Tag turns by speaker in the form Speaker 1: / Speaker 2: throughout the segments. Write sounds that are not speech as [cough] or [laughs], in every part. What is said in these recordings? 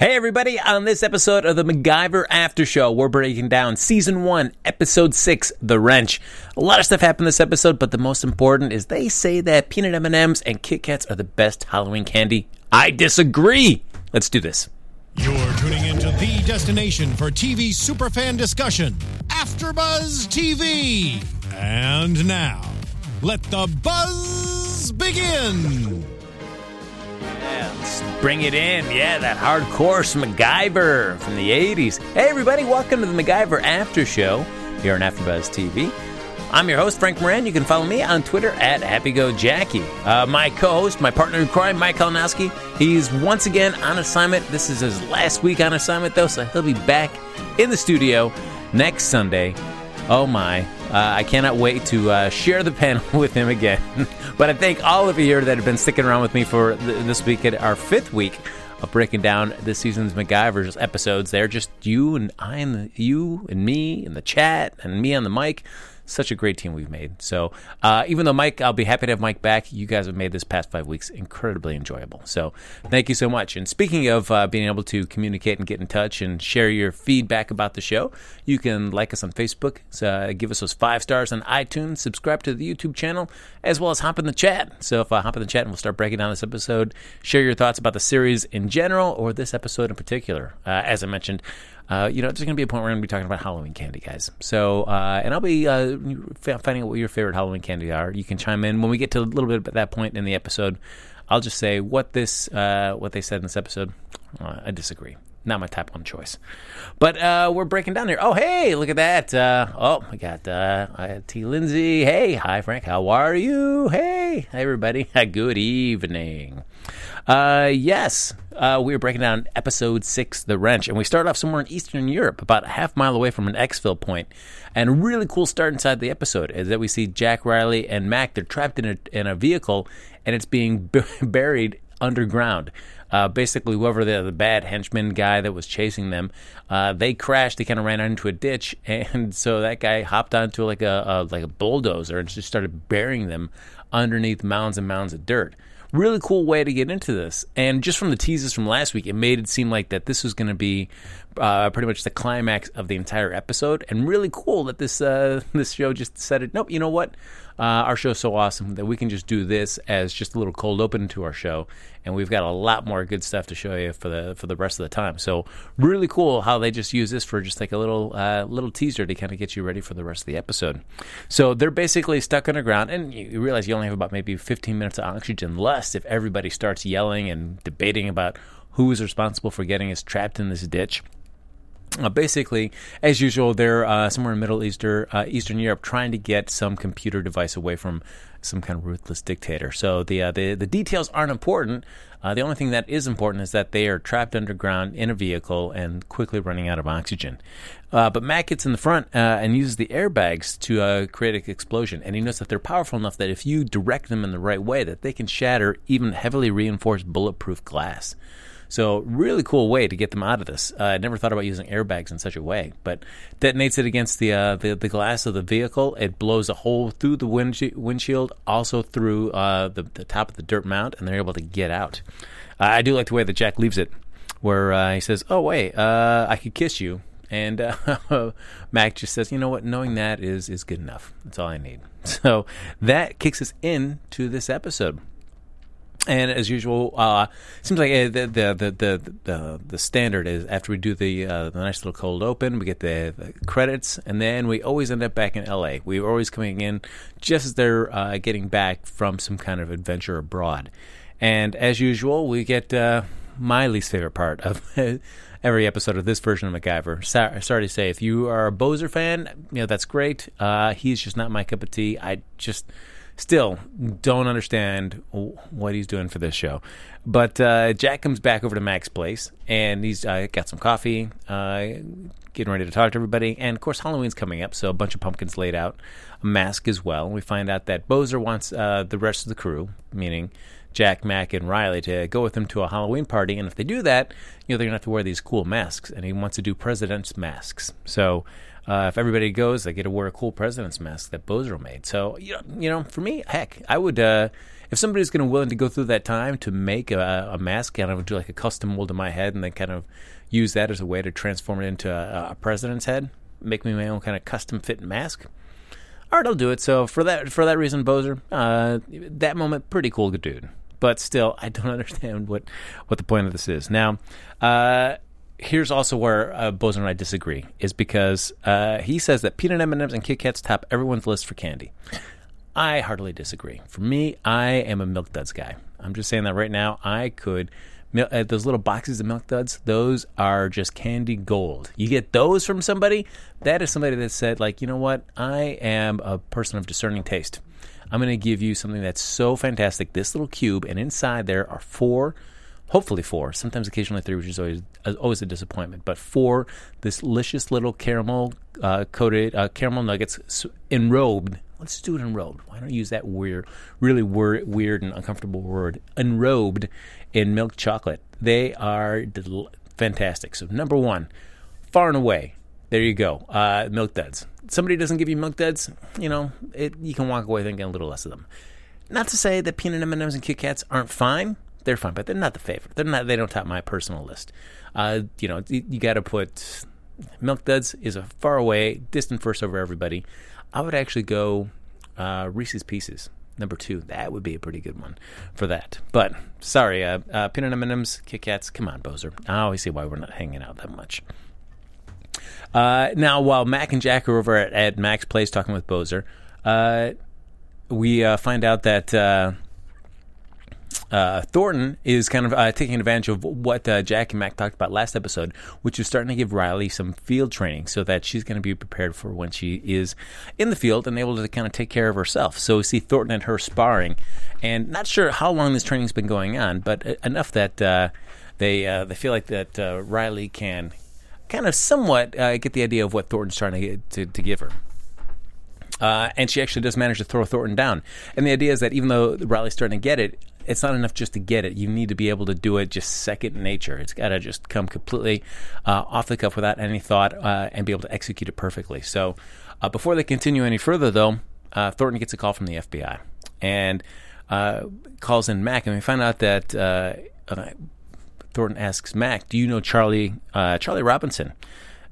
Speaker 1: Hey, everybody, on this episode of the MacGyver After Show, we're breaking down season one, episode six, The Wrench. A lot of stuff happened this episode, but the most important is they say that peanut M&Ms and Kit Kats are the best Halloween candy. I disagree. Let's do this.
Speaker 2: You're tuning into the destination for TV superfan discussion, AfterBuzz TV. And now, let the buzz begin.
Speaker 1: Bring it in. Yeah, that hardcore MacGyver from the 80s. Hey, everybody, welcome to the MacGyver After Show here on AfterBuzz TV. I'm your host, Frank Moran. You can follow me on Twitter at HappyGoJackie. Uh, my co-host, my partner in crime, Mike Kalinowski, he's once again on assignment. This is his last week on assignment, though, so he'll be back in the studio next Sunday. Oh my, uh, I cannot wait to uh, share the panel [laughs] with him again. [laughs] but I thank all of you here that have been sticking around with me for th- this week at our fifth week of breaking down this season's MacGyver's episodes. They're just you and I and the, you and me in the chat and me on the mic such a great team we've made. So uh, even though Mike, I'll be happy to have Mike back. You guys have made this past five weeks incredibly enjoyable. So thank you so much. And speaking of uh, being able to communicate and get in touch and share your feedback about the show, you can like us on Facebook, uh, give us those five stars on iTunes, subscribe to the YouTube channel, as well as hop in the chat. So if I hop in the chat and we'll start breaking down this episode, share your thoughts about the series in general or this episode in particular. Uh, as I mentioned, uh, you know, there's going to be a point where we're going to be talking about Halloween candy, guys. So, uh, and I'll be uh, finding out what your favorite Halloween candy are. You can chime in when we get to a little bit at that point in the episode. I'll just say what this, uh, what they said in this episode. Uh, I disagree. Not my top one choice, but uh, we're breaking down here. Oh, hey, look at that! oh, we got T. Lindsay. Hey, hi Frank. How are you? Hey, everybody. [laughs] Good evening. Uh, yes, uh, we are breaking down episode six, The Wrench, and we start off somewhere in Eastern Europe, about a half mile away from an exfil point. And a really cool start inside the episode is that we see Jack Riley and Mac. They're trapped in a in a vehicle, and it's being b- [laughs] buried underground. Uh, basically, whoever the, the bad henchman guy that was chasing them, uh, they crashed. They kind of ran into a ditch, [laughs] and so that guy hopped onto like a, a like a bulldozer and just started burying them underneath mounds and mounds of dirt really cool way to get into this. And just from the teases from last week, it made it seem like that this was going to be uh, pretty much the climax of the entire episode. And really cool that this uh, [laughs] this show just said it. nope, you know what? Uh, our show's so awesome that we can just do this as just a little cold open to our show, and we've got a lot more good stuff to show you for the for the rest of the time. So really cool how they just use this for just like a little uh, little teaser to kind of get you ready for the rest of the episode. So they're basically stuck underground, and you realize you only have about maybe 15 minutes of oxygen less if everybody starts yelling and debating about who is responsible for getting us trapped in this ditch. Uh, basically, as usual, they're uh, somewhere in Middle Eastern, uh, Eastern Europe trying to get some computer device away from some kind of ruthless dictator. So the uh, the, the details aren't important. Uh, the only thing that is important is that they are trapped underground in a vehicle and quickly running out of oxygen. Uh, but Mac gets in the front and uses the airbags to create an explosion, and he knows that they're powerful enough that if you direct them in the right way, that they can shatter even heavily reinforced bulletproof glass. So really cool way to get them out of this. Uh, I never thought about using airbags in such a way, but detonates it against the uh, the, the, glass of the vehicle. It blows a hole through the wind- windshield, also through uh, the, the top of the dirt mount, and they're able to get out. Uh, I do like the way that Jack leaves it, where uh, he says, "Oh wait, uh, I could kiss you." And uh, [laughs] Mac just says, "You know what? Knowing that is is good enough. That's all I need." [laughs] So that kicks us into this episode. And as usual, uh, seems like uh, the, the, the the the standard is after we do the uh, the nice little cold open, we get the, the, credits, and then we always end up back in L.A. We're always coming in just as they're uh, getting back from some kind of adventure abroad. And as usual, we get uh, my least favorite part of [laughs] every episode of this version of MacGyver. Sorry, sorry, to say, if you are a Bozer fan, you know that's great. Uh, he's just not my cup of tea. I just still don't understand what he's doing for this show. But uh, Jack comes back over to Mac's place, and he's uh, got some coffee, uh, getting ready to talk to everybody. And of course, Halloween's coming up, so a bunch of pumpkins laid out, a mask as well. We find out that Bozer wants uh, the rest of the crew, meaning Jack, Mac, and Riley to go with him to a Halloween party. And if they do that, you know, they're going to have to wear these cool masks. And he wants to do president's masks. So uh, if everybody goes, they get to wear a cool president's mask that Bozer made. So, you know, you know for me, heck, I would, uh, if somebody's going to willing to go through that time to make a, a mask, kind of do like a custom mold of my head and then kind of use that as a way to transform it into a, a president's head, make me my own kind of custom fit mask all right, I'll do it. So for that for that reason, Bozer, uh, that moment, pretty cool dude. But still, I don't [laughs] understand what what the point of this is. Now, uh, here's also where uh, and I disagree, is because uh, he says that peanut M&Ms and Kit Kats top everyone's list for candy. I heartily disagree. For me, I am a Milk Duds guy. I'm just saying that right now. I could uh, those little boxes of milk duds, those are just candy gold. You get those from somebody, that is somebody that said, like, you know what, I am a person of discerning taste. I'm going to give you something that's so fantastic. This little cube, and inside there are four, hopefully four, sometimes occasionally three, which is always uh, always a disappointment, but four this delicious little caramel uh, coated uh, caramel nuggets enrobed. Let's do it enrobed. Why don't you use that weird, really weird, weird and uncomfortable word? Enrobed in milk chocolate. They are del- fantastic. So number one, far and away, there you go. Uh, milk duds. Somebody doesn't give you milk duds, you know, it, you can walk away thinking a little less of them. Not to say that peanut M&Ms and Kit Kats aren't fine. They're fine, but they're not the favorite. They're not. They don't top my personal list. Uh, you know, you, got to put Milk Duds is a far away, distant first over everybody. I would actually go uh, Reese's Pieces number two. That would be a pretty good one for that. But sorry, uh, uh, peanut M&Ms, Kit Kats. Come on, Bozer. I always see why we're not hanging out that much. Uh, now, while Mac and Jack are over at, at Mac's place talking with Bozer, uh, we uh, find out that uh, uh, Thornton is kind of uh, taking advantage of what uh, Jack and Mac talked about last episode, which is starting to give Riley some field training so that she's going to be prepared for when she is in the field and able to kind of take care of herself. So we see Thornton and her sparring, and not sure how long this training's been going on, but enough that uh, they uh, they feel like that uh, Riley can kind of somewhat get the idea of what Thornton's trying to, to, to give her. Uh, and she actually does manage to throw Thornton down. And the idea is that even though Riley's starting to get it, it's not enough just to get it. You need to be able to do it just second nature. It's got to just come completely uh, off the cuff without any thought uh, and be able to execute it perfectly. So uh, before they continue any further, though, uh, Thornton gets a call from the FBI and uh, calls in Mac, and we find out that Thornton asks Mac, "Do you know Charlie Charlie Robinson?"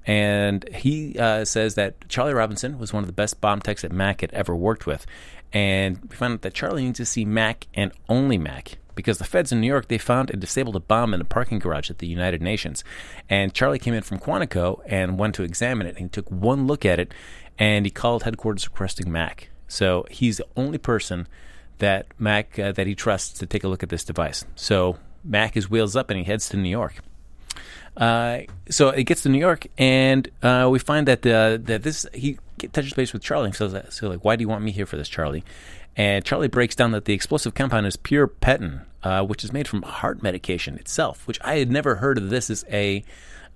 Speaker 1: And he says that Charlie Robinson was one of the best bomb techs that Mac had ever worked with. And we found out that Charlie needs to see Mac and only Mac because the feds in New York they found and disabled a bomb in a parking garage at the United Nations. And Charlie came in from Quantico and went to examine it. And he took one look at it, and he called headquarters requesting Mac. So he's the only person that Mac uh, that he trusts to take a look at this device. So Mac is wheels up and he heads to New York. Uh, so it gets to New York, and uh, we find that the, that this he touches base with Charlie. So, so like, why do you want me here for this, Charlie? And Charlie breaks down that the explosive compound is pure PETN, uh, which is made from heart medication itself. Which I had never heard of this as a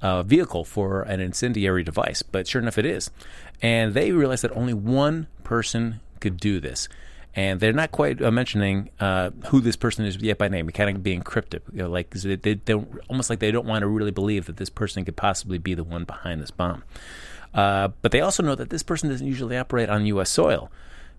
Speaker 1: uh, vehicle for an incendiary device, but sure enough, it is. And they realize that only one person could do this and they're not quite uh, mentioning uh, who this person is yet by name. Kind of being cryptic, you know, like they, they, don't almost like they don't want to really believe that this person could possibly be the one behind this bomb. Uh, but they also know that this person doesn't usually operate on U.S. soil.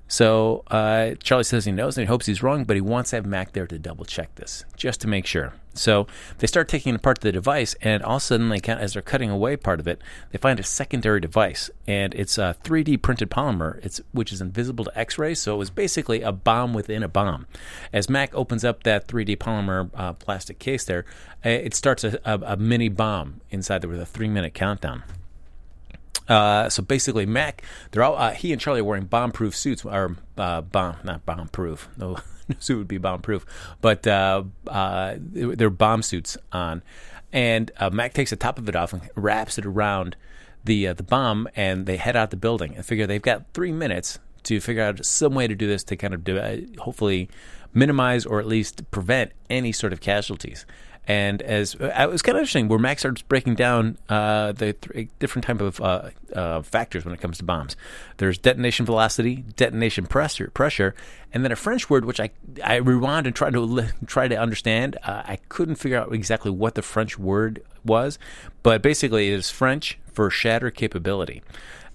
Speaker 1: So uh, Charlie says he knows and he hopes he's wrong, but he wants to have Mac there to double check this, just to make sure. So they start taking apart the device, and all of a sudden, they as they're cutting away part of it, they find a secondary device, and it's a 3D printed polymer, it's which is invisible to X-rays. So it was basically a bomb within a bomb. As Mac opens up that 3D polymer uh, plastic case, there, it starts a, a, a mini bomb inside there with a three-minute countdown. Uh, so basically, Mac, they're all uh, he and Charlie are wearing bomb-proof suits, or uh, bomb, not bomb-proof. [laughs] No, suit would be bomb-proof, but uh, uh, they're bomb suits on. And Mac takes the top of it off and wraps it around the the bomb, and they head out the building and figure they've got three minutes to figure out some way to do this to kind of do, hopefully minimize or at least prevent any sort of casualties. And as uh, it was kind of interesting, where Mac starts breaking down uh, the th- different type of uh, uh, factors when it comes to bombs. There's detonation velocity, detonation pressure, pressure, and then a French word which I I rewound and tried to [laughs] try to understand. Uh, I couldn't figure out exactly what the French word was, but basically it is French for shatter capability.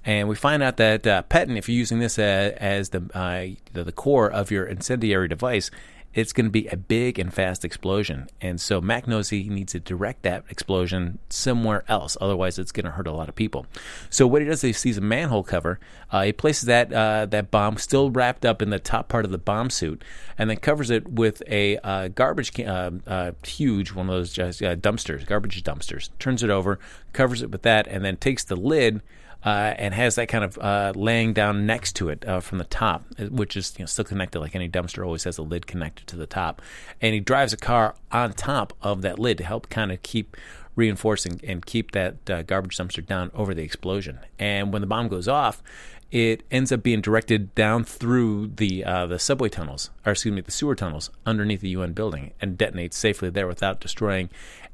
Speaker 1: And we find out that uh, PETN, if you're using this as, as the, uh, the the core of your incendiary device, it's going to be a big and fast explosion. And so Mac knows he needs to direct that explosion somewhere else. Otherwise, it's going to hurt a lot of people. So what he does is he sees a manhole cover. Uh, he places that uh, that bomb still wrapped up in the top part of the bomb suit, and then covers it with a uh, garbage can, uh, uh, huge one of those uh, dumpsters, garbage dumpsters. Turns it over, covers it with that, and then takes the lid uh, and has that kind of uh, laying down next to it uh, from the top, which is you know, still connected. Like any dumpster always has a lid connected to the top, and he drives a car on top of that lid to help kind of keep reinforcing and keep that uh, garbage dumpster down over the explosion. And when the bomb goes off, it ends up being directed down through the uh, the subway tunnels, or excuse me, the sewer tunnels underneath the UN building, and detonates safely there without destroying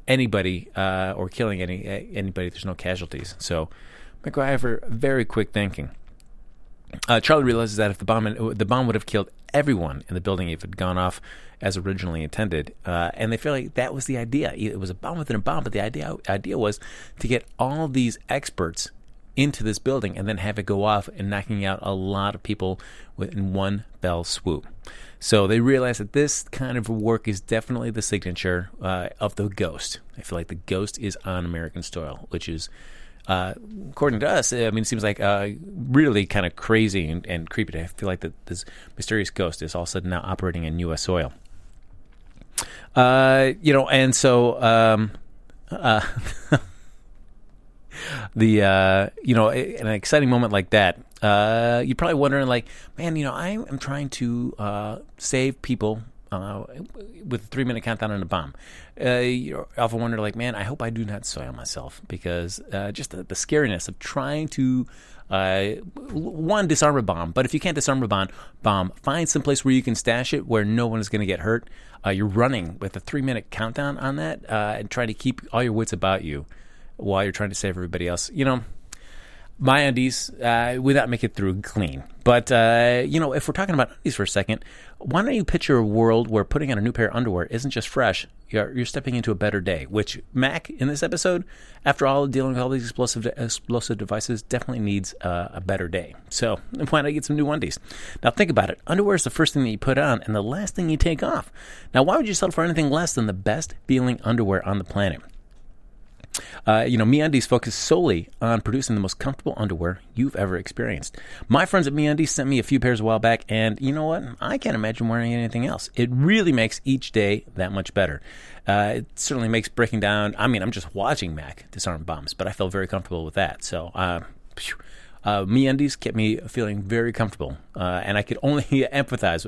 Speaker 1: anybody uh, or killing any anybody. There's no casualties. So MacGyver, very quick thinking. Uh, Charlie realizes that if the bomb the bomb would have killed everyone in the building if it had gone off as originally intended, uh, and they feel like that was the idea. It was a bomb within a bomb, but the idea idea was to get all these experts into this building and then have it go off and knocking out a lot of people in one bell swoop. So they realize that this kind of work is definitely the signature uh, of the Ghost. I feel like the Ghost is on American soil, which is uh, according to us, I mean, it seems like uh, really kind of crazy and, and creepy. I feel like that this mysterious ghost is all of a sudden now operating in U.S. soil. Uh, you know, and so um, uh, [laughs] the uh, you know, in an exciting moment like that, you're probably wondering, like, man, you know, I am trying to save people uh, with a three minute countdown on a bomb. Uh, you often wonder, like, man, I hope I do not soil myself because uh, just the, the, scariness of trying to. Uh, one disarm a bomb, but if you can't disarm a bomb, bomb, find some place where you can stash it where no one is going to get hurt. Uh, you're running with a three minute countdown on that, uh, and trying to keep all your wits about you while you're trying to save everybody else. You know, my undies uh, without make it through clean. But uh, you know, if we're talking about undies for a second, why don't you picture a world where putting on a new pair of underwear isn't just fresh? You're, you're stepping into a better day. Which Mac in this episode, after all dealing with all these explosive explosive devices, definitely needs uh, a better day. So [laughs] why not get some new undies? Now think about it. Underwear is the first thing that you put on and the last thing you take off. Now why would you settle for anything less than the best feeling underwear on the planet? Uh, you know, MeUndies focus solely on producing the most comfortable underwear you've ever experienced. My friends at MeUndies sent me a few pairs a while back, and you know what? I can't imagine wearing anything else. It really makes each day that much better. Uh, it certainly makes breaking down. I mean, I'm just watching Mac disarm bombs, but I feel very comfortable with that. So, uh, uh, MeUndies kept me feeling very comfortable, uh, and I could only [laughs] empathize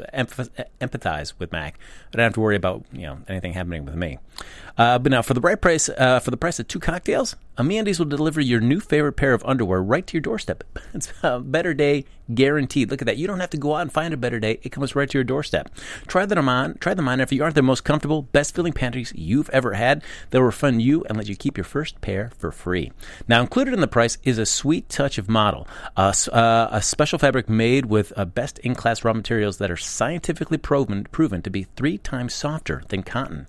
Speaker 1: empathize with Mac. I don't have to worry about you know anything happening with me. Uh, but now, for the right price, uh, for the price of two cocktails, MeUndies will deliver your new favorite pair of underwear right to your doorstep. [laughs] It's a better day guaranteed. Look at that. You don't have to go out and find a better day. It comes right to your doorstep. Try them on. Try them on. If you aren't the most comfortable, best feeling panties you've ever had, they'll refund you and let you keep your first pair for free. Now, included in the price is a sweet touch of Modal, uh, uh, a special fabric made with uh, best in class raw materials that are scientifically proven, proven to be three times softer than cotton.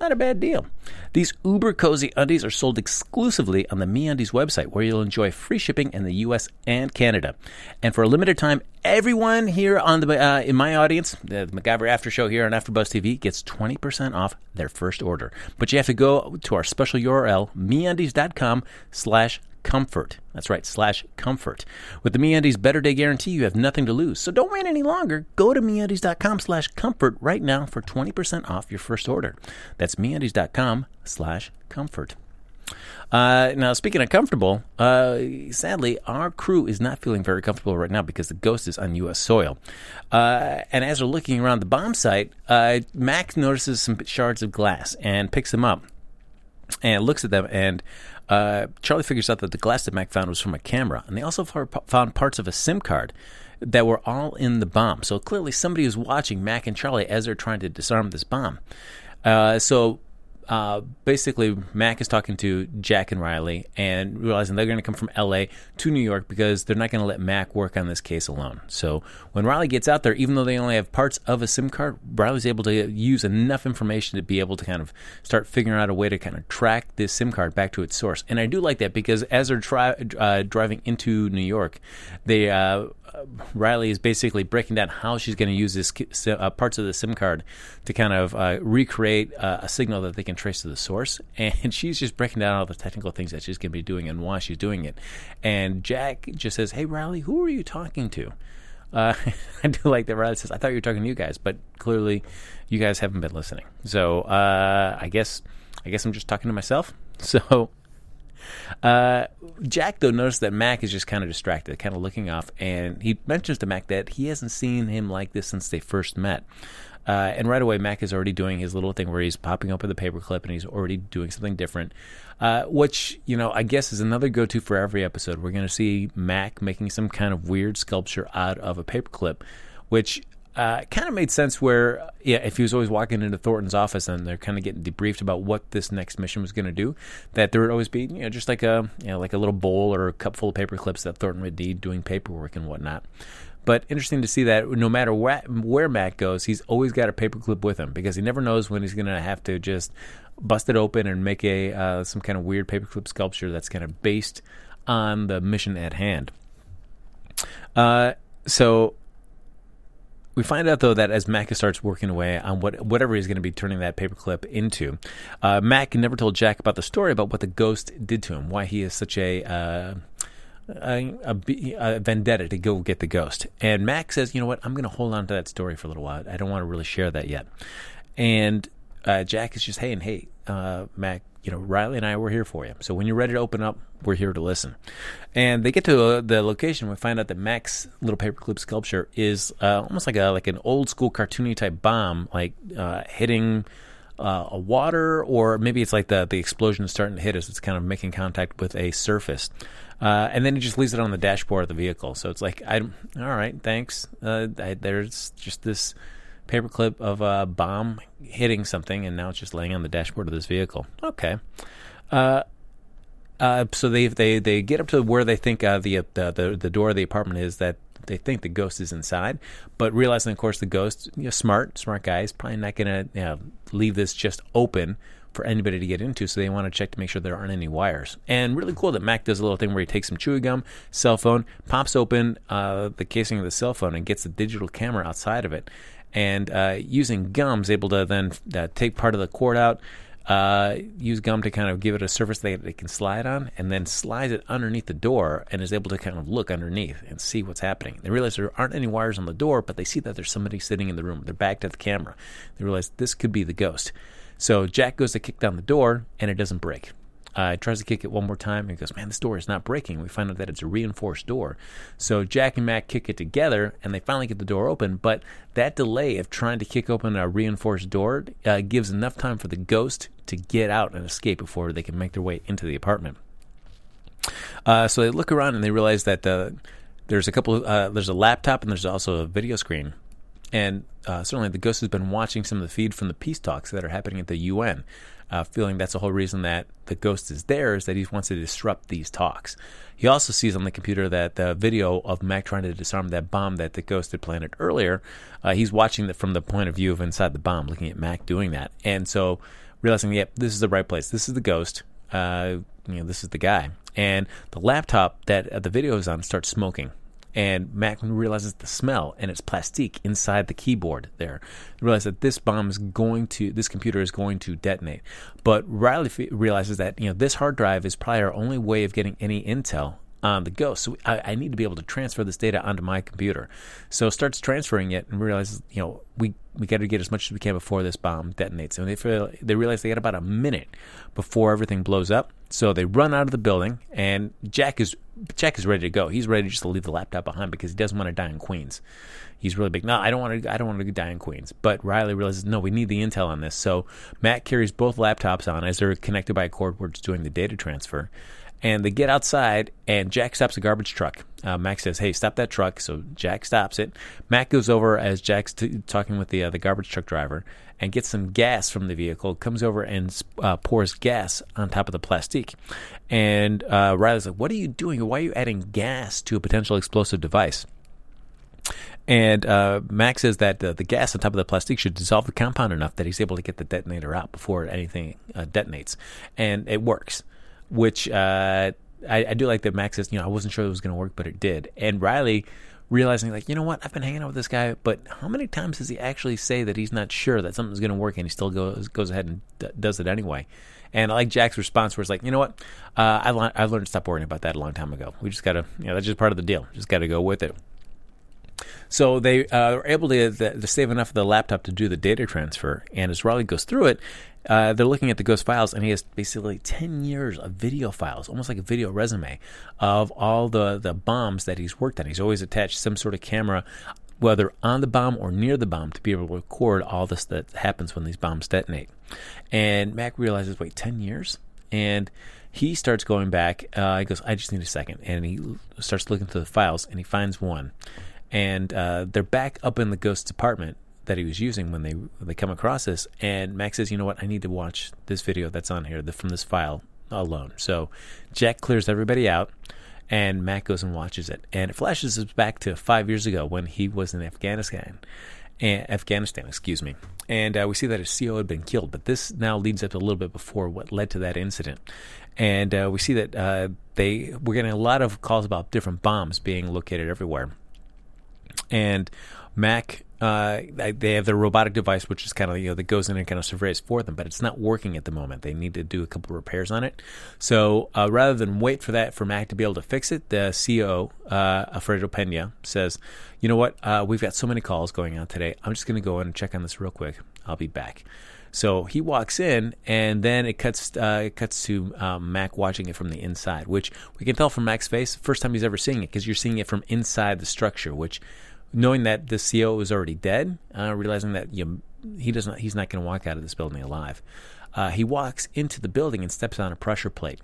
Speaker 1: Not a bad deal. These uber cozy undies are sold exclusively on the MeUndies website, where you'll enjoy free shipping in the U.S. and Canada. And for a limited time, everyone here on the uh, in my audience, the MacGyver After Show here on AfterBuzz TV, gets 20% off their first order. But you have to go to our special URL, MeUndies.com slash comfort. That's right, slash comfort. With the MeUndies Better Day Guarantee, you have nothing to lose. So don't wait any longer. Go to MeUndies.com slash comfort right now for 20% off your first order. That's MeUndies.com slash comfort. Uh, now, speaking of comfortable, uh, sadly, our crew is not feeling very comfortable right now because the ghost is on U.S. soil. Uh, and as we're looking around the bomb site, uh, Max notices some shards of glass and picks them up and looks at them and uh, Charlie figures out that the glass that Mac found was from a camera, and they also found parts of a SIM card that were all in the bomb. So clearly, somebody was watching Mac and Charlie as they're trying to disarm this bomb. Uh, so uh, basically, Mac is talking to Jack and Riley and realizing they're going to come from LA to New York because they're not going to let Mac work on this case alone. So when Riley gets out there, even though they only have parts of a SIM card, Riley's able to use enough information to be able to kind of start figuring out a way to kind of track this SIM card back to its source. And I do like that because as they're tri- uh, driving into New York, they uh, Riley is basically breaking down how she's going to use this uh, parts of the SIM card to kind of uh, recreate uh, a signal that they can trace to the source. [laughs] And she's just breaking down all the technical things that she's going to be doing and why she's doing it. And Jack just says, "Hey, Riley, who are you talking to?" Uh, [laughs] I do like that Riley says, "I thought you were talking to you guys, but clearly, you guys haven't been listening." So uh, I guess I guess I'm just talking to myself. [laughs] So uh, Jack, though, noticed that Mac is just kind of distracted, kind of looking off, and he mentions to Mac that he hasn't seen him like this since they first met. Uh, and right away, Mac is already doing his little thing where he's popping open a paperclip and he's already doing something different, uh, which, you know, I guess is another go to for every episode. We're going to see Mac making some kind of weird sculpture out of a paperclip, which uh, kind of made sense where, yeah, if he was always walking into Thornton's office and they're kind of getting debriefed about what this next mission was going to do, that there would always be, you know, just like a, you know, like a little bowl or a cup full of paper clips that Thornton would need doing paperwork and whatnot. But interesting to see that no matter where, where Mac goes, he's always got a paperclip with him because he never knows when he's going to have to just bust it open and make a uh, some kind of weird paperclip sculpture that's kind of based on the mission at hand. Uh, so we find out though that as Mac starts working away on what whatever he's going to be turning that paperclip into, uh, Mac never told Jack about the story about what the ghost did to him, why he is such a, uh, a, a, a vendetta to go get the ghost. And Mac says, "You know what? I'm going to hold on to that story for a little while. I don't want to really share that yet." And uh, Jack is just, "Hey, and hey, uh, Mac, you know, Riley and I were here for you. So when you're ready to open up, we're here to listen. And they get to uh, the location. We find out that Mac's little paperclip sculpture is uh, almost like a like an old school cartoony type bomb, like uh, hitting uh, a water, or maybe it's like the the explosion is starting to hit as it's kind of making contact with a surface. Uh, and then he just leaves it on the dashboard of the vehicle. So it's like, I, all right, thanks. Uh, I, there's just this paperclip of a bomb hitting something, and now it's just laying on the dashboard of this vehicle. Okay. Uh, uh, so they they they get up to where they think uh, the, the, the the door of the apartment is that they think the ghost is inside, but realizing of course the ghost, you know, smart smart guy is probably not gonna you know, leave this just open for anybody to get into. So they want to check to make sure there aren't any wires. And really cool that Mac does a little thing where he takes some chewing gum, cell phone, pops open uh, the casing of the cell phone, and gets the digital camera outside of it and uh, using gum is able to then uh, take part of the cord out, uh, use gum to kind of give it a surface that it can slide on, and then slides it underneath the door and is able to kind of look underneath and see what's happening. They realize there aren't any wires on the door, but they see that there's somebody sitting in the room. They're back to the camera. They realize this could be the ghost. So Jack goes to kick down the door, and it doesn't break. Uh, tries to kick it one more time and goes, Man, this door is not breaking. We find out that it's a reinforced door. So Jack and Mac kick it together and they finally get the door open. But that delay of trying to kick open a reinforced door uh, gives enough time for the ghost to get out and escape before they can make their way into the apartment. Uh, so they look around and they realize that uh, there's a couple, uh, there's a laptop and there's also a video screen. And uh, certainly the ghost has been watching some of the feed from the peace talks that are happening at the UN uh, feeling that's the whole reason that the ghost is there is that he wants to disrupt these talks. He also sees on the computer that the video of Mac trying to disarm that bomb that the ghost had planted earlier, uh, he's watching it from the point of view of inside the bomb, looking at Mac doing that. And so realizing, yep, this is the right place. This is the ghost. Uh, you know, this is the guy. And the laptop that uh, the video is on starts smoking and Mac realizes the smell and it's plastique inside the keyboard there. He realizes that this bomb is going to, this computer is going to detonate. But Riley realizes that you know this hard drive is probably our only way of getting any intel on the ghost. So I, I need to be able to transfer this data onto my computer. So starts transferring it and realizes you know we we got to get as much as we can before this bomb detonates. And they feel, they realize they got about a minute before everything blows up. So they run out of the building, and Jack is Jack is ready to go. He's ready just to leave the laptop behind because he doesn't want to die in Queens. He's really big. No, I don't want to. I don't want to die in Queens. But Riley realizes no, we need the intel on this. So Mac carries both laptops on as they're connected by a cord where it's doing the data transfer. And they get outside, and Jack stops a garbage truck. Uh, Mac says, "Hey, stop that truck." So Jack stops it. Mac goes over as Jack's t- talking with the uh, the garbage truck driver and gets some gas from the vehicle. Comes over and uh, pours gas on top of the plastique. And uh, Riley's like, "What are you doing? Why are you adding gas to a potential explosive device?" And uh, Max says that uh, the gas on top of the plastic should dissolve the compound enough that he's able to get the detonator out before anything uh, detonates, and it works. Which uh, I, I, do like that Max says, you know, I wasn't sure it was going to work, but it did. And Riley realizing, like, you know what, I've been hanging out with this guy, but how many times does he actually say that he's not sure that something's going to work, and he still goes goes ahead and d- does it anyway? And I like Jack's response, where it's like, you know what, uh, I, le- I learned to stop worrying about that a long time ago. We just got to, you know, that's just part of the deal. Just got to go with it. So they uh, are able to, to, save enough of the laptop to do the data transfer. And as Riley goes through it, uh, they're looking at the Ghost files, and he has basically 10 years of video files, almost like a video resume of all the, the bombs that he's worked on. He's always attached some sort of camera, whether on the bomb or near the bomb, to be able to record all this that happens when these bombs detonate. And Mac realizes, wait, 10 years? And he starts going back. Uh, he goes, I just need a second. And he starts looking through the files, and he finds one and uh, they're back up in the ghost's apartment that he was using when they they come across this. And Max says, "You know what? I need to watch this video that's on here the, from this file alone." So Jack clears everybody out, and Mac goes and watches it, and it flashes us back to five years ago when he was in Afghanistan. And Afghanistan, excuse me, and uh, we see that his CO had been killed. But this now leads up to a little bit before what led to that incident, and uh, we see that uh, they we're getting a lot of calls about different bombs being located everywhere and Mac uh, they have their robotic device, which is kind of you know that goes in and kind of surveys for them, but it's not working at the moment. They need to do a couple repairs on it. So uh, rather than wait for that for Mac to be able to fix it, the CEO uh, Alfredo Pena says, "You know what? Uh, we've got so many calls going on today. I'm just going to go in and check on this real quick. I'll be back." So he walks in, and then it cuts uh, it cuts to um, Mac watching it from the inside, which we can tell from Mac's face, first time he's ever seeing it, because you're seeing it from inside the structure, which knowing that the CEO is already dead, uh, realizing that you, he does not, he's not going to walk out of this building alive. Uh, he walks into the building and steps on a pressure plate,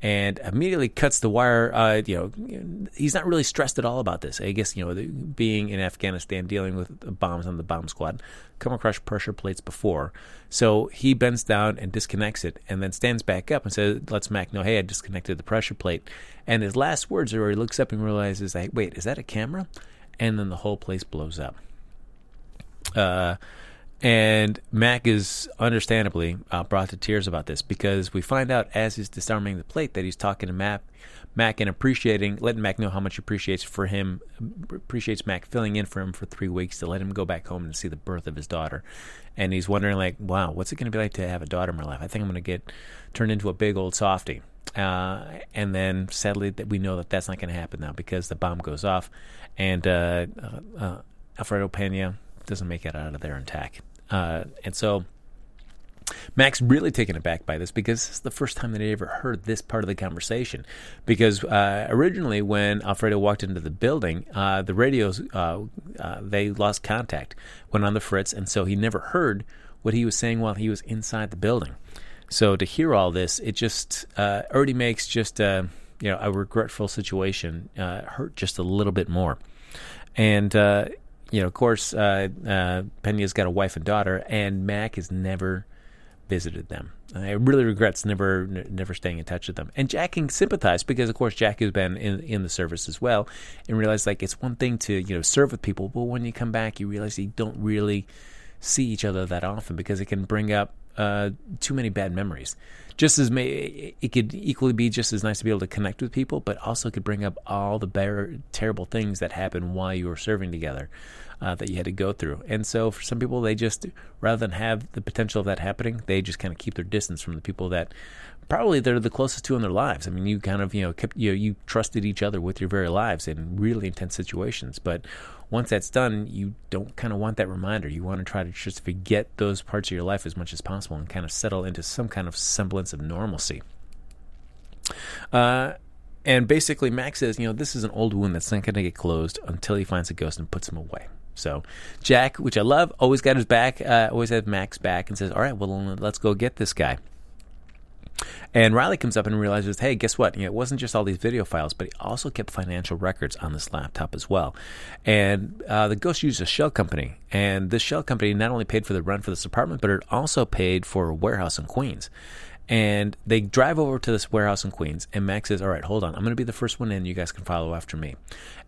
Speaker 1: and immediately cuts the wire. Uh, you know, he's not really stressed at all about this. I guess you know, the, being in Afghanistan, dealing with bombs on the bomb squad, come across pressure plates before, so he bends down and disconnects it, and then stands back up and says, "Let's Mac know, hey, I disconnected the pressure plate." And his last words are, he looks up and realizes, "Hey, wait, is that a camera?" And then the whole place blows up. Uh, and Mac is understandably uh, brought to tears about this because we find out as he's disarming the plate that he's talking to Mac, Mac and appreciating, letting Mac know how much he appreciates for him, appreciates Mac filling in for him for three weeks to let him go back home and see the birth of his daughter. And he's wondering, like, wow, what's it going to be like to have a daughter in my life? I think I'm going to get turned into a big old softy. Uh, and then sadly, that we know that that's not going to happen now because the bomb goes off, and uh, uh, uh, Alfredo Pena doesn't make it out of there intact. Uh, and so Max really taken aback by this because this is the first time that he ever heard this part of the conversation. Because uh, originally, when Alfredo walked into the building, uh, the radios uh, they lost contact, went on the fritz, and so he never heard what he was saying while he was inside the building. So to hear all this, it just uh, already makes just a you know a regretful situation hurt just a little bit more. And you know, of course, uh, uh, Pena's got a wife and daughter, and Mac has never visited them. I really regrets never n- never staying in touch with them. And Jack can sympathize because, of course, Jack has been in in the service as well, and realized like it's one thing to you know serve with people, but when you come back, you realize you don't really see each other that often because it can bring up uh, too many bad memories. Just as may, it could equally be just as nice to be able to connect with people, but also could bring up all the bare, terrible things that happened while you were serving together uh, that you had to go through. And so for some people, they just rather than have the potential of that happening, they just kind of keep their distance from the people that probably they're the closest to in their lives. I mean, you kind of you know kept you know, you trusted each other with your very lives in really intense situations, but once that's done, you don't kind of want that reminder. You want to try to just forget those parts of your life as much as possible and kind of settle into some kind of semblance of normalcy. Uh, and basically, Max says, you know, this is an old wound that's not going to get closed until he finds a ghost and puts him away. So Jack, which I love, always got his back, uh, always has Max back, and says, "All right, well, let's go get this guy." And Riley comes up and realizes, hey, guess what? You know, it wasn't just all these video files, but he also kept financial records on this laptop as well. And uh, the ghost used a shell company, and this shell company not only paid for the rent for this apartment, but it also paid for a warehouse in Queens. And they drive over to this warehouse in Queens, and Max says, All right, hold on. I'm going to be the first one in. You guys can follow after me.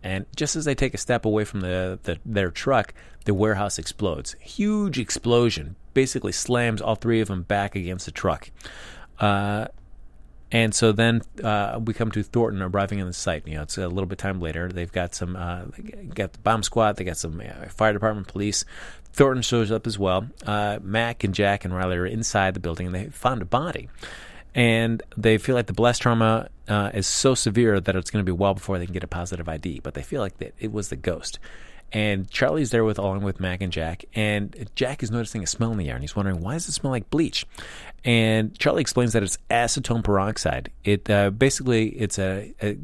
Speaker 1: And just as they take a step away from the, the their truck, the warehouse explodes. Huge explosion. Basically slams all three of them back against the truck. Uh, and so then uh, we come to Thornton arriving on the site. You know, it's a little bit time later. They've got some, uh, got the bomb squad. They got some uh, fire department, police. Thornton shows up as well. Uh, Mac and Jack and Riley are inside the building, and they found a body. And they feel like the blast trauma uh, is so severe that it's going to be well before they can get a positive ID. But they feel like that it was the ghost. And Charlie's there with along with Mac and Jack, and Jack is noticing a smell in the air, and he's wondering why does it smell like bleach. And Charlie explains that it's acetone peroxide. It uh, basically it's a a,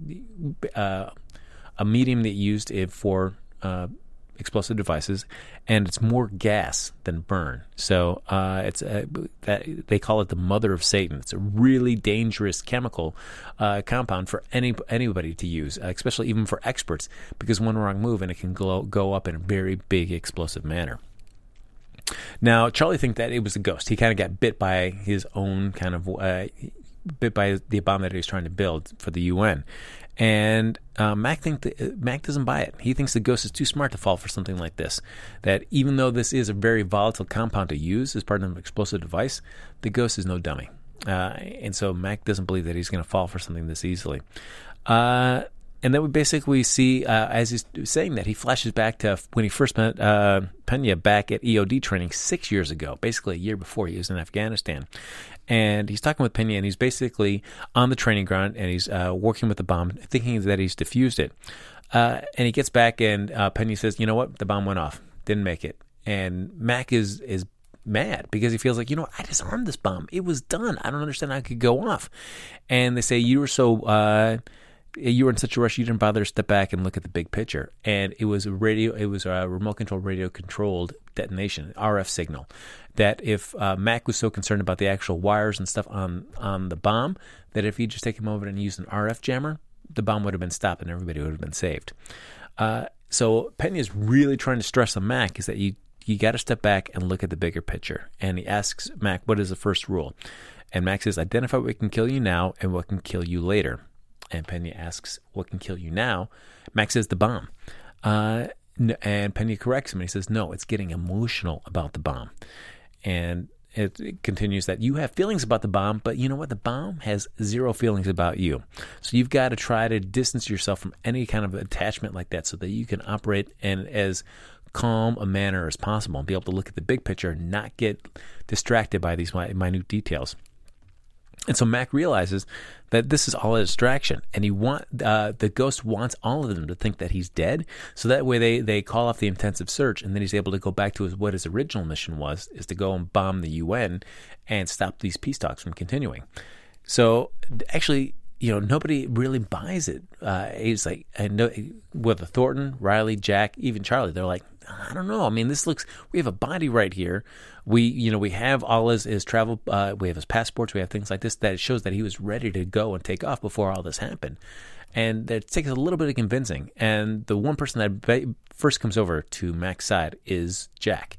Speaker 1: uh, a medium that used it for uh, explosive devices, and it's more gas than burn. So uh, it's that they call it the mother of Satan. It's a really dangerous chemical uh, compound for any anybody to use, uh, especially even for experts, because one wrong move and it can go, go up in a very big explosive manner. Now, Charlie thinks that it was a ghost. He kind of got bit by his own kind of uh, bit by the bomb that he was trying to build for the UN. And uh, Mac think Mac doesn't buy it. He thinks the ghost is too smart to fall for something like this. That even though this is a very volatile compound to use as part of an explosive device, the ghost is no dummy. Uh, and so Mac doesn't believe that he's going to fall for something this easily. Uh, and then we basically see, uh, as he's saying that, he flashes back to when he first met uh, Pena back at EOD training six years ago, basically a year before he was in Afghanistan. And he's talking with Pena, and he's basically on the training ground, and he's uh, working with the bomb, thinking that he's defused it. Uh, and he gets back, and uh, Pena says, "You know what? The bomb went off. Didn't make it." And Mac is is mad because he feels like, you know, I disarmed this bomb. It was done. I don't understand how it could go off. And they say you were so uh, you were in such a rush you didn't bother to step back and look at the big picture. And it was a radio it was a remote control radio controlled detonation rf signal that if uh, mac was so concerned about the actual wires and stuff on on the bomb that if he just take a moment and used an rf jammer the bomb would have been stopped and everybody would have been saved. Uh, so Pena is really trying to stress on mac is that you you got to step back and look at the bigger picture. And he asks mac what is the first rule? And mac says identify what can kill you now and what can kill you later and Pena asks, What can kill you now? Max says, The bomb. Uh, and Pena corrects him and he says, No, it's getting emotional about the bomb. And it, it, continues that you have feelings about the bomb, but you know what? The bomb has zero feelings about you. So you've got to try to distance yourself from any kind of attachment like that so that you can operate in as calm a manner as possible and be able to look at the big picture and not get distracted by these minute details. And so Mac realizes that this is all a distraction, and he want uh, the ghost wants all of them to think that he's dead, so that way they they call off the intensive search, and then he's able to go back to his what his original mission was, is to go and bomb the UN and stop these peace talks from continuing. So actually, you know, nobody really buys it. Uh, he's like, know, whether Thornton, Riley, Jack, even Charlie, they're like, I don't know. I mean, this looks. We have a body right here. We, you know, we have all his, his travel. Uh, we have his passports. We have things like this that shows that he was ready to go and take off before all this happened. And it takes a little bit of convincing. And the one person that first comes over to Mac's side is Jack.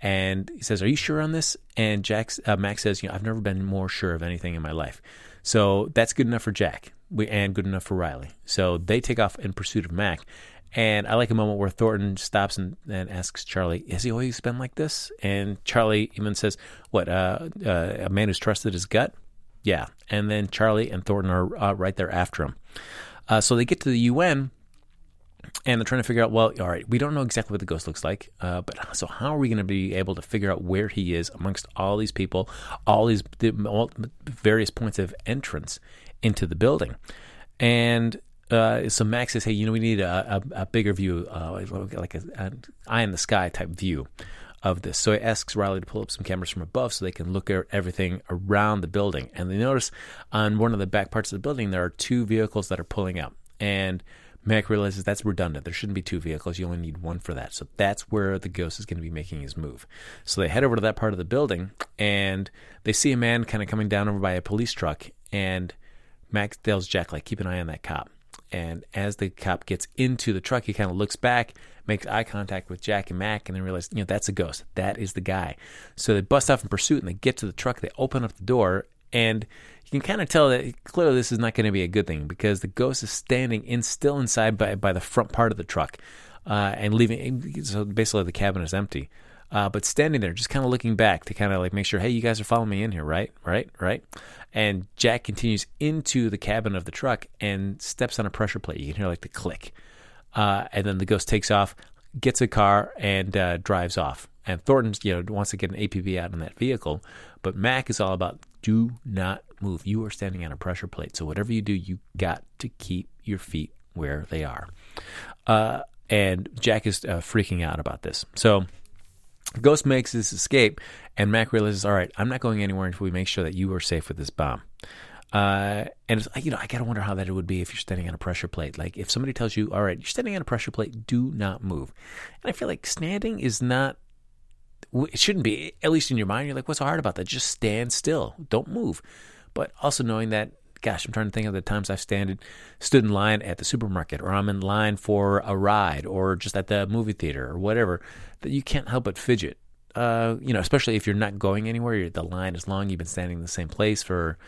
Speaker 1: And he says, "Are you sure on this?" And Jack, uh, Max says, "You know, I've never been more sure of anything in my life." So that's good enough for Jack, we, and good enough for Riley. So they take off in pursuit of Mac. And I like a moment where Thornton stops and, and asks Charlie, "Has he always been like this?" And Charlie even says, "What? Uh, uh, a man who's trusted his gut." Yeah. And then Charlie and Thornton are uh, right there after him. Uh, so they get to the UN, and they're trying to figure out. Well, all right, we don't know exactly what the ghost looks like, uh, but [laughs] so how are we going to be able to figure out where he is amongst all these people, all these all various points of entrance into the building? And uh, so Max says, "Hey, you know, we need a, a, a bigger view, uh, like an eye in the sky type view of this." So he asks Riley to pull up some cameras from above so they can look at everything around the building. And they notice on one of the back parts of the building there are two vehicles that are pulling up. And Mac realizes that's redundant. There shouldn't be two vehicles. You only need one for that. So that's where the ghost is going to be making his move. So they head over to that part of the building and they see a man kind of coming down over by a police truck. And Mac tells Jack, like, keep an eye on that cop. And as the cop gets into the truck, he kind of looks back, makes eye contact with Jack and Mac, and then realizes, you know, that's a ghost. That is the guy. So they bust off in pursuit and they get to the truck. They open up the door, and you can kind of tell that clearly this is not going to be a good thing because the ghost is standing in still inside by, by the front part of the truck uh, and leaving. So basically, the cabin is empty. Uh, but standing there, just kind of looking back to kind of like make sure, hey, you guys are following me in here, right? Right? Right? And Jack continues into the cabin of the truck and steps on a pressure plate. You can hear like the click. Uh, and then the ghost takes off, gets a car, and uh, drives off. And Thornton, you know, wants to get an APB out on that vehicle, but Mac is all about do not move. You are standing on a pressure plate, so whatever you do, you got to keep your feet where they are. Uh, and Jack is uh, freaking out about this. So Ghost makes this escape, and Mac realizes, all right, I'm not going anywhere until we make sure that you are safe with this bomb. Uh, and you know, I gotta wonder how that it would be if you're standing on a pressure plate. Like if somebody tells you, "All right, you're standing on a pressure plate, do not move," and I feel like standing is not. It shouldn't be, at least in your mind. You're like, "What's so hard about that? Just stand still, don't move." But also knowing that, gosh, I'm trying to think of the times I've standed, stood in line at the supermarket, or I'm in line for a ride, or just at the movie theater, or whatever, that you can't help but fidget. Uh, you know, especially if you're not going anywhere, the line is long, you've been standing in the same place for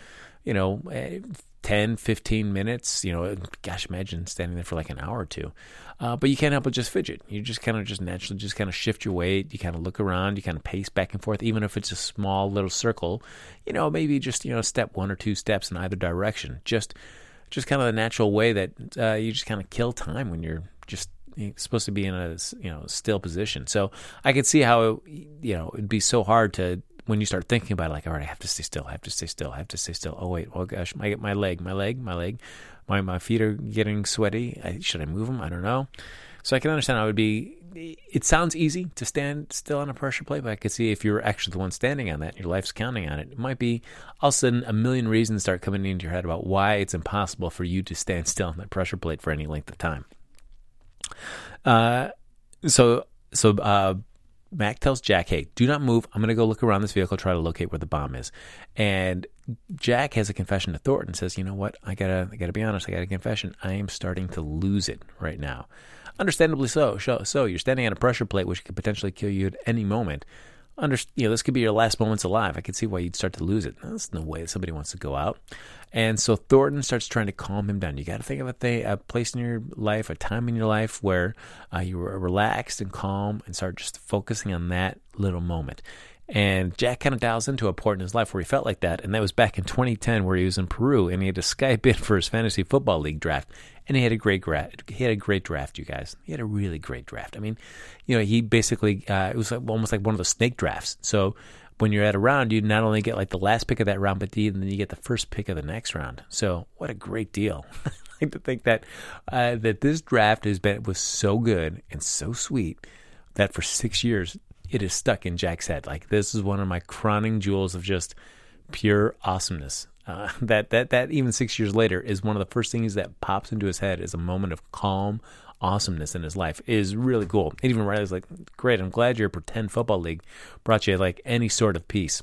Speaker 1: you know, eh, 10, 15 minutes. You know, gosh, imagine standing there for like an hour or two. Uh, but you can't help but just fidget. You just kind of just naturally just kind of shift your weight. You kind of look around. You kind of pace back and forth, even if it's a small little circle. You know, maybe just you know step one or two steps in either direction. Just just kind of the natural way that uh, you just kind of kill time when you're just you're supposed to be in a you know still position. So I could see how it, you know it'd be so hard to when you start thinking about it, like, all right, I have to stay still, I have to stay still, I have to stay still. Oh wait, oh gosh, my my leg, my leg, my leg, my my feet are getting sweaty. I, should I move them? I don't know. So I can understand it would be. It sounds easy to stand still on a pressure plate, but I could see if you're actually the one standing on that, your life's counting on it. It might be all of a sudden a million reasons start coming into your head about why it's impossible for you to stand still on that pressure plate for any length of time. Uh, so so uh, Mac tells Jack, hey, do not move. I'm going to go look around this vehicle, try to locate where the bomb is. And Jack has a confession to Thornton, says, you know what? I gotta, I gotta be honest. I got a confession. I am starting to lose it right now. Understandably. So, so you're standing on a pressure plate, which could potentially kill you at any moment under, you know, this could be your last moments alive. I could see why you'd start to lose it. There's no way somebody wants to go out. And so Thornton starts trying to calm him down. You got to think of a, thing, a place in your life, a time in your life where uh, you were relaxed and calm and start just focusing on that little moment. And Jack kind of dials into a point in his life where he felt like that, and that was back in 2010, where he was in Peru and he had to Skype in for his fantasy football league draft, and he had a great draft. he had a great draft, you guys. He had a really great draft. I mean, you know, he basically uh, it was like, almost like one of those snake drafts. So when you're at a round, you not only get like the last pick of that round, but then you get the first pick of the next round. So what a great deal! [laughs] I like to think that uh, that this draft has been was so good and so sweet that for six years it is stuck in Jack's head. Like this is one of my crowning jewels of just pure awesomeness. Uh, [laughs] that that that even six years later is one of the first things that pops into his head is a moment of calm awesomeness in his life is really cool. And even Riley's like, "Great, I'm glad your pretend football league brought you like any sort of peace."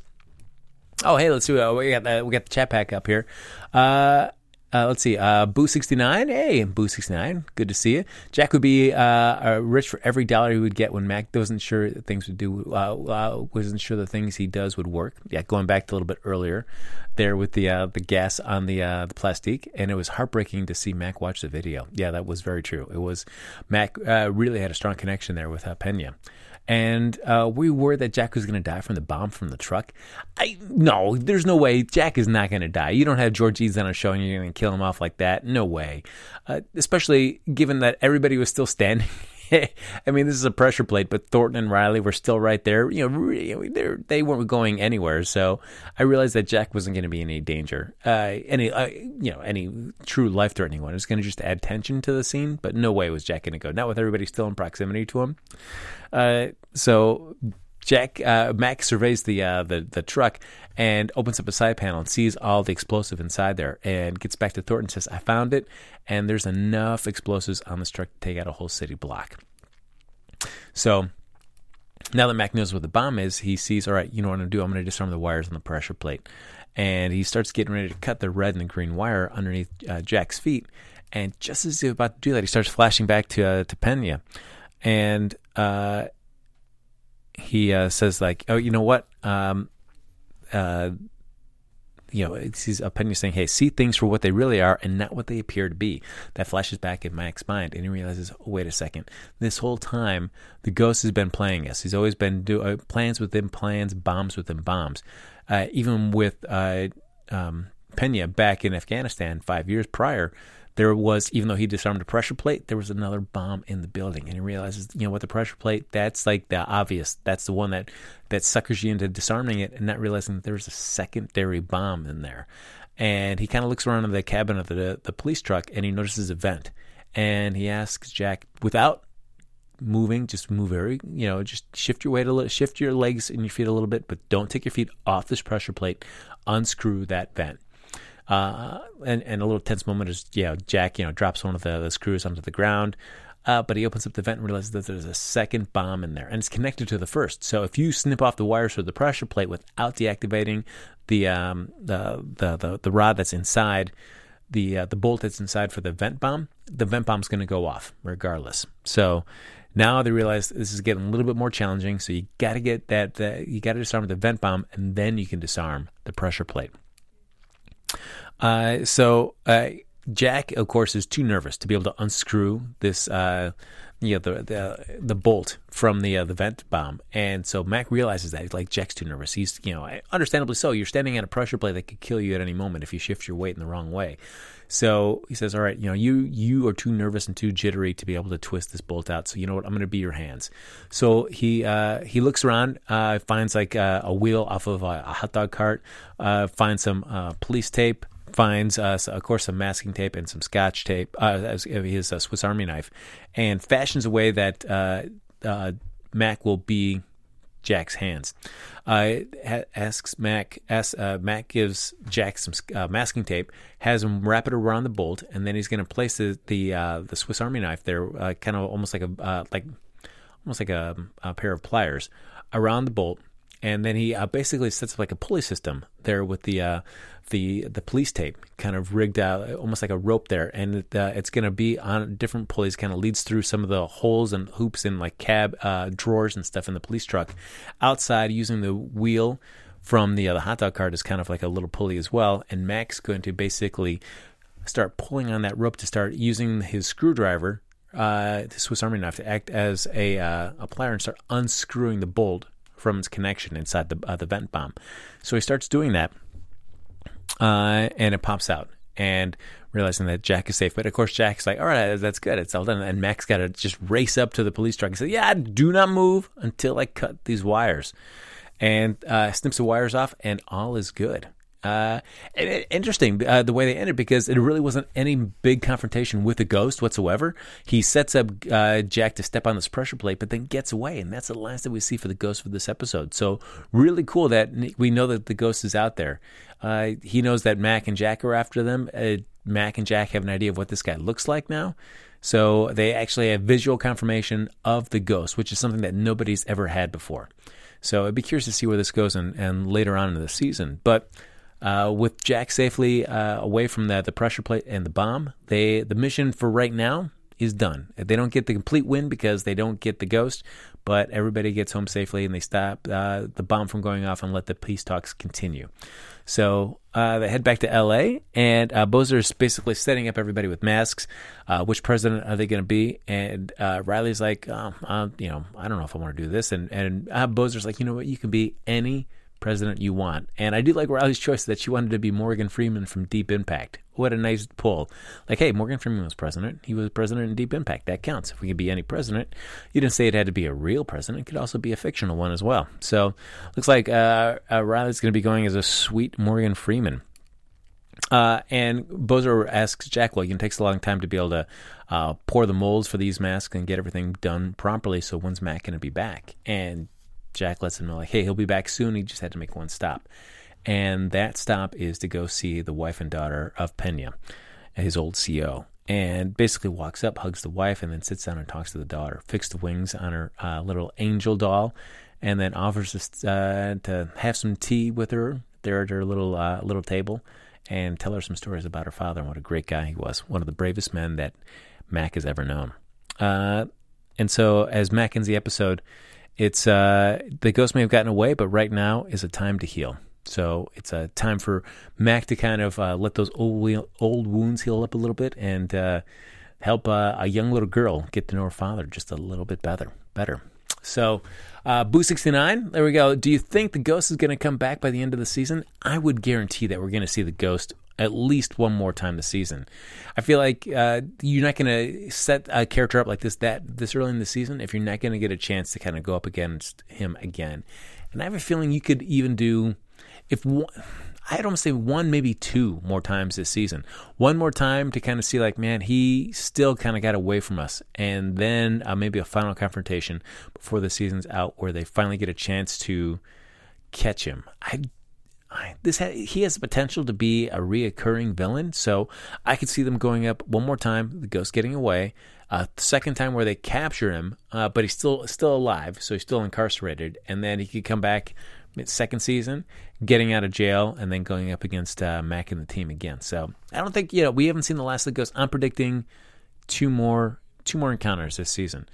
Speaker 1: Oh, hey, let's do. Uh, we got the, we got the chat pack up here. Uh, uh, let's see. Uh, Boo69. Hey, Boo69. Good to see you. Jack would be uh, rich for every dollar he would get when Mac wasn't sure that things would do, uh, uh, wasn't sure the things he does would work. Yeah, going back a little bit earlier there with the uh, the gas on the the plastique. And it was heartbreaking to see Mac watch the video. Yeah, that was very true. It was, Mac really had a strong connection there with Pena and uh, we were that Jack was going to die from the bomb from the truck. I no, there's no way Jack is not going to die. You don't have George Eads on a show and you're going to kill him off like that. No way. Uh, especially given that everybody was still standing. [laughs] I mean, this is a pressure plate, but Thornton and Riley were still right there. You know, they weren't going anywhere. So I realized that Jack wasn't going to be in any danger, uh, any uh, you know, any true life threatening one. It was going to just add tension to the scene, but no way was Jack going to go. Not with everybody still in proximity to him. Uh, so Jack uh, Mac surveys the uh, the the truck and opens up a side panel and sees all the explosive inside there, and gets back to Thornton and says, "I found it, and there's enough explosives on this truck to take out a whole city block." So now that Mac knows what the bomb is, he sees, all right, you know what I'm going to do? I'm going to disarm the wires on the pressure plate. And he starts getting ready to cut the red and the green wire underneath uh, Jack's feet. And just as he's about to do that, he starts flashing back to uh, to Pena, and uh, he uh, says like, "Oh, you know what? Um, uh, you know, he's a Pena saying, "Hey, see things for what they really are, and not what they appear to be." That flashes back in Mac's mind, and he realizes, oh, "Wait a second! This whole time, the ghost has been playing us. He's always been doing uh, plans within plans, bombs within bombs. Uh, even with uh, um, Pena back in Afghanistan five years prior." There was, even though he disarmed the pressure plate, there was another bomb in the building. And he realizes, you know what, the pressure plate, that's like the obvious. That's the one that, that suckers you into disarming it and not realizing that there's a secondary bomb in there. And he kind of looks around in the cabin of the, the police truck and he notices a vent. And he asks Jack, without moving, just move very, you know, just shift your weight a little, shift your legs and your feet a little bit, but don't take your feet off this pressure plate. Unscrew that vent. Uh, and, and a little tense moment is, yeah, Jack, you know, drops one of the, the screws onto the ground. Uh, but he opens up the vent and realizes that there's a second bomb in there, and it's connected to the first. So if you snip off the wires for the pressure plate without deactivating the um, the, the, the the rod that's inside, the uh, the bolt that's inside for the vent bomb, the vent bomb's going to go off regardless. So now they realize this is getting a little bit more challenging. So you got to get that, that you got to disarm the vent bomb, and then you can disarm the pressure plate. Uh, so uh, Jack, of course, is too nervous to be able to unscrew this, uh, you know, the the the bolt from the uh, the vent bomb, and so Mac realizes that He's like Jack's too nervous. He's, you know, understandably so. You're standing at a pressure plate that could kill you at any moment if you shift your weight in the wrong way. So he says, "All right, you know, you you are too nervous and too jittery to be able to twist this bolt out. So you know what? I'm going to be your hands." So he uh, he looks around, uh, finds like uh, a wheel off of a, a hot dog cart, uh, finds some uh, police tape, finds, uh, of course, some masking tape and some scotch tape, uh, his uh, Swiss Army knife, and fashions a way that uh, uh, Mac will be Jack's hands. Uh, asks Mac, asks, Mac gives Jack some masking tape, has him wrap it around the bolt, and then he's going to place the the, the, Swiss Army knife there, kind of almost like a like almost like a, a pair of pliers around the bolt and then he uh, basically sets up like a pulley system there with the uh, the the police tape kind of rigged out almost like a rope there. And it, uh, it's going to be on different pulleys kind of leads through some of the holes and hoops in like cab uh, drawers and stuff in the police truck outside using the wheel from the uh, the hot dog cart is kind of like a little pulley as well. And Mac's going to basically start pulling on that rope to start using his screwdriver uh, the Swiss Army knife to act as a a plier and start unscrewing the bolt from its connection inside the uh, the vent bomb. So he starts doing that, uh, and it pops out. And realizing that Jack is safe, but of course Jack's like, "All right, that's good, it's all done." And Mac's got to just race up to the police truck and say, "Yeah, do not move until I cut these wires." And uh, snips the wires off, and all is good. Uh, interesting uh, the way they ended because it really wasn't any big confrontation with the ghost whatsoever. He sets up uh, Jack to step on this pressure plate, but then gets away, and that's the last that we see for the ghost for this episode. So really cool that we know that the ghost is out there. Uh, he knows that Mac and Jack are after them. Uh, Mac and Jack have an idea of what this guy looks like now. So they actually have visual confirmation of the ghost, which is something that nobody's ever had before. So I'd be curious to see where this goes and, and later on in the season. But uh, with Jack safely uh, away from the, the pressure plate and the bomb, they the mission for right now is done. They don't get the complete win because they don't get the ghost, but everybody gets home safely and they stop uh, the bomb from going off and let the peace talks continue. So uh, they head back to L.A. and uh, Bozer is basically setting up everybody with masks. Uh, which president are they going to be? And uh, Riley's like, oh, uh, you know, I don't know if I want to do this. And and uh, Bozer's like, you know what, you can be any president you want. And I do like Riley's choice that she wanted to be Morgan Freeman from Deep Impact. What a nice pull. Like, hey, Morgan Freeman was president. He was president in Deep Impact. That counts. If we could be any president, you didn't say it had to be a real president. It could also be a fictional one as well. So, looks like uh, uh, Riley's going to be going as a sweet Morgan Freeman. Uh, and Bozer asks Jack, well, it takes a long time to be able to uh, pour the molds for these masks and get everything done properly. So when's Matt going to be back? And Jack lets him know, like, hey, he'll be back soon. He just had to make one stop. And that stop is to go see the wife and daughter of Pena, his old CO. And basically walks up, hugs the wife, and then sits down and talks to the daughter. Fixed the wings on her uh, little angel doll, and then offers uh, to have some tea with her there at her little uh, little table, and tell her some stories about her father and what a great guy he was. One of the bravest men that Mac has ever known. Uh, and so, as Mac ends the episode, it's uh, the ghost may have gotten away, but right now is a time to heal. So it's a time for Mac to kind of uh, let those old old wounds heal up a little bit and uh, help uh, a young little girl get to know her father just a little bit better. Better. So, uh, Boo sixty nine. There we go. Do you think the ghost is going to come back by the end of the season? I would guarantee that we're going to see the ghost at least one more time this season. I feel like uh, you're not going to set a character up like this that this early in the season if you're not going to get a chance to kind of go up against him again. And I have a feeling you could even do if one, I'd almost say one, maybe two more times this season. One more time to kind of see, like, man, he still kind of got away from us. And then uh, maybe a final confrontation before the season's out where they finally get a chance to catch him. I, I this ha- he has the potential to be a reoccurring villain, so I could see them going up one more time, the ghost getting away. Uh, second time where they capture him, uh, but he's still still alive, so he's still incarcerated, and then he could come back second season, getting out of jail, and then going up against uh, Mac and the team again. So I don't think you know we haven't seen the last of the Ghost. I'm predicting two more two more encounters this season.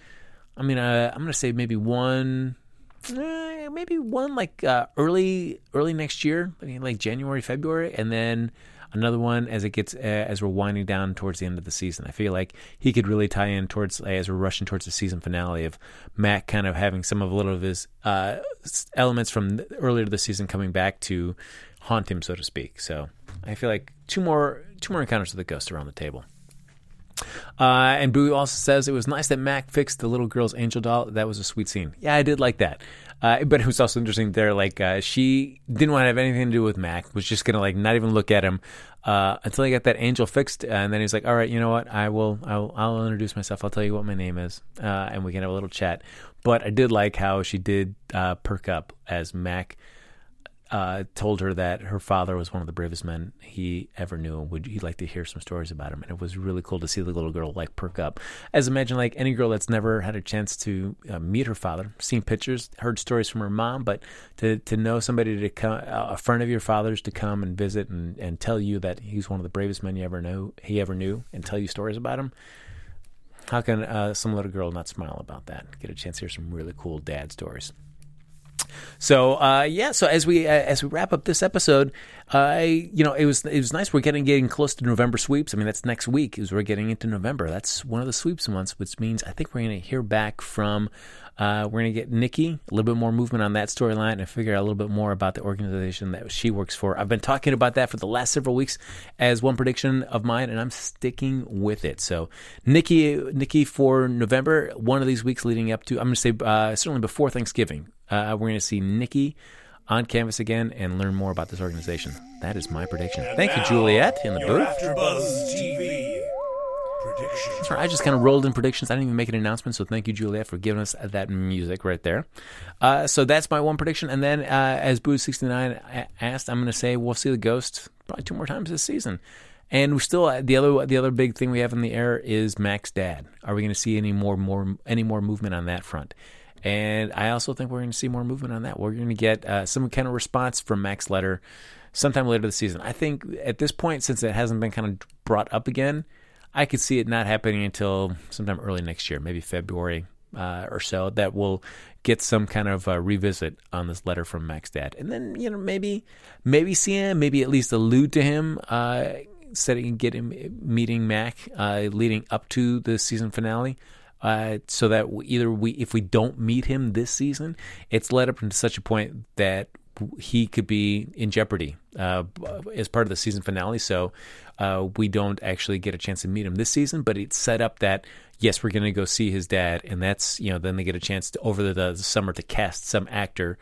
Speaker 1: I mean, uh, I'm going to say maybe one, uh, maybe one like uh, early early next year, I mean, like January February, and then another one as it gets uh, as we're winding down towards the end of the season. I feel like he could really tie in towards uh, as we're rushing towards the season finale of Mac kind of having some of a little of his uh, elements from earlier this season coming back to haunt him, so to speak. So I feel like two more two more encounters with the ghost around the table. Uh, and Boo also says it was nice that Mac fixed the little girl's angel doll. That was a sweet scene. Yeah, I did like that. Uh, but it was also interesting there, like, uh, she didn't want to have anything to do with Mac, was just to, like, not even look at him uh, until he got that angel fixed. And then he's like, all right, you know what? I will, I'll, I'll introduce myself. I'll tell you what my name is. Uh, and we can have a little chat. But I did like how she did uh, perk up as Mac uh, told her that her father was one of the bravest men he ever knew, and would he'd like to hear some stories about him. And it was really cool to see the little girl like perk up. As imagine like any girl that's never had a chance to uh, meet her father, seen pictures, heard stories from her mom, but to to know somebody to come, uh, a friend of your father's to come and visit and and tell you that he's one of the bravest men you ever know, he ever knew, and tell you stories about him. How can uh, some little girl not smile about that? Get a chance to hear some really cool dad stories. So uh, yeah, so as we uh, as we wrap up this episode, uh, you know, it was it was nice. We're getting getting close to November sweeps. I mean, that's next week. Is we're getting into November. That's one of the sweeps months, which means I think we're going to hear back from. Uh, we're going to get Nikki a little bit more movement on that storyline and figure out a little bit more about the organization that she works for. I've been talking about that for the last several weeks as one prediction of mine, and I'm sticking with it. So Nikki, Nikki for November, one of these weeks leading up to, I'm going to say uh, certainly before Thanksgiving, uh, we're going to see Nikki on canvas again and learn more about this organization. That is my prediction. And Thank you, Juliet, in the booth. AfterBuzz TV predictions. I just kind of rolled in predictions. I didn't even make an announcement, so thank you, Juliet, for giving us that music right there. Uh, so that's my one prediction. And then, uh, as Boo69 asked, I'm going to say we'll see the ghost probably two more times this season. And we still the other the other big thing we have in the air is Mac's dad. Are we going to see any more more any more movement on that front? And I also think we're going to see more movement on that. We're going to get uh, some kind of response from Mac's letter sometime later this season. I think at this point, since it hasn't been kind of brought up again, I could see it not happening until sometime early next year, maybe February uh, or so. That will get some kind of revisit on this letter from Mac's dad, and then you know maybe maybe see him, maybe at least allude to him. Uh, setting get him meeting Mac uh, leading up to the season finale uh, so that either we, if we don't meet him this season, it's led up to such a point that he could be in jeopardy uh, as part of the season finale. So uh, we don't actually get a chance to meet him this season, but it's set up that yes, we're going to go see his dad, and that's you know then they get a chance to over the, the summer to cast some actor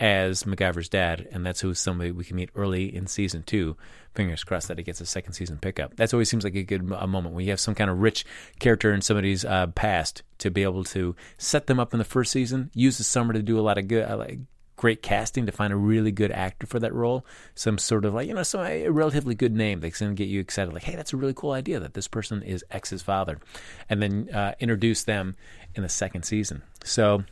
Speaker 1: as MacGyver's dad, and that's who's somebody we can meet early in season two. Fingers crossed that he gets a second season pickup. That's always seems like a good a moment when you have some kind of rich character in somebody's uh, past to be able to set them up in the first season. Use the summer to do a lot of good, uh, like great casting to find a really good actor for that role. Some sort of like, you know, some a relatively good name that's going to get you excited. Like, hey, that's a really cool idea that this person is X's father. And then uh, introduce them in the second season. So.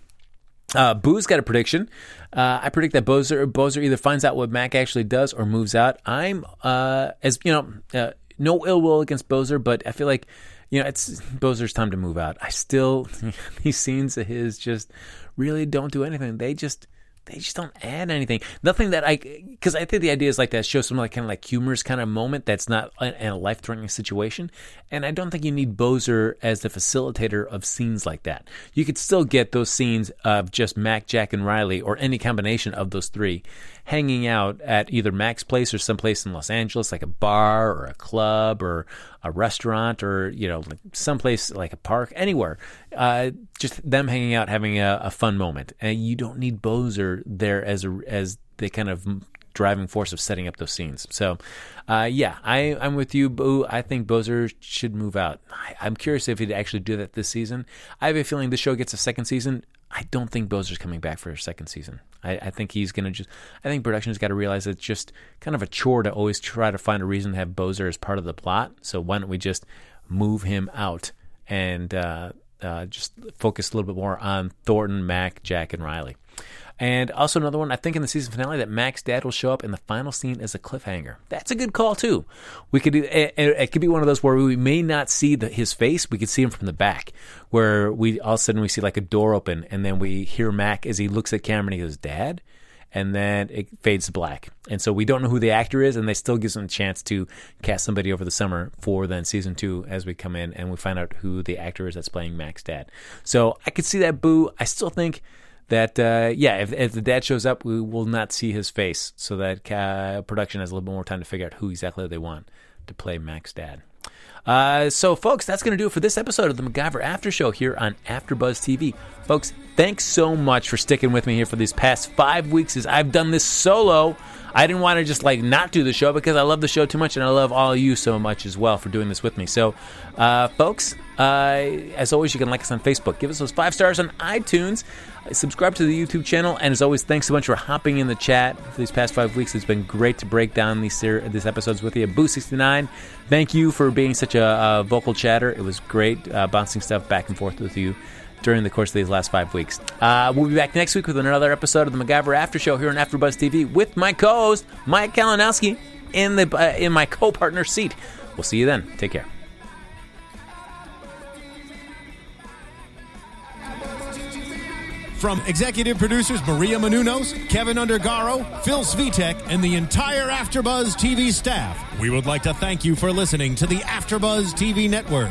Speaker 1: Uh, Boo's got a prediction. Uh, I predict that Bozer, Bozer either finds out what Mac actually does or moves out. I'm, uh, as you know, uh, no ill will against Bozer, but I feel like you know, it's Bozer's time to move out. I still [laughs] these scenes of his just really don't do anything. They just they just don't add anything. Nothing that I, because I think the idea is like that show some like kind of like humorous kind of moment that's not in a life threatening situation. And I don't think you need Bozer as the facilitator of scenes like that. You could still get those scenes of just Mac, Jack, and Riley, or any combination of those three, hanging out at either Mac's place or someplace in Los Angeles, like a bar or a club or a restaurant or you know someplace like a park, anywhere. Uh, just them hanging out, having a, a fun moment, and you don't need Bozer there as a, as the kind of driving force of setting up those scenes. So, uh, yeah, I, I'm with you, Boo. I think Bozer should move out. I, am curious if he'd actually do that this season. I have a feeling this show gets a second season. I don't think Bozer's coming back for a second season. I, I think he's going to just. I think production's got to realize it's just kind of a chore to always try to find a reason to have Bozer as part of the plot. So why don't we just move him out and uh, uh, just focus a little bit more on Thornton, Mac, Jack, and Riley. And also another one, I think in the season finale that Mac's dad will show up in the final scene as a cliffhanger. That's a good call too. We could do it, it could be one of those where we may not see the, his face, we could see him from the back, where we all of a sudden we see like a door open, and then we hear Mac as he looks at camera and he goes, "Dad." and then it fades to black. And so we don't know who the actor is, and they still gives them a chance to cast somebody over the summer for then season two as we come in and we find out who the actor is that's playing Mac's dad. So I could see that boo. I still think that uh, yeah, if, if, the dad shows up, we will not see his face, so that uh, production has a little bit more time to figure out who exactly they want to play Mac's dad. Uh, so, folks, that's going to do it for this episode of the MacGyver After Show here on AfterBuzz TV. Folks, thanks so much for sticking with me here for these past five weeks as I've done this solo. I didn't want to just like not do the show because I love the show too much and I love all of you so much as well for doing this with me. So, uh, folks, uh, as always, you can like us on Facebook, give us those five stars on iTunes, subscribe to the YouTube channel, and as always, thanks so much for hopping in the chat for these past five weeks. It's been great to break down these ser- these episodes with you. Boo69, thank you for being such a, a vocal chatter. It was great uh, bouncing stuff back and forth with you during the course of these last five weeks. Uh, we'll be back next week with another episode of the MacGyver After Show here on AfterBuzz TV with my co-host Mike Kalinowski in the uh, in my co-partner seat. We'll see you then. Take care.
Speaker 2: From executive producers Maria Menounos, Kevin Undergaro, Phil Svitek, and the entire AfterBuzz TV staff, we would like to thank you for listening to the AfterBuzz TV network.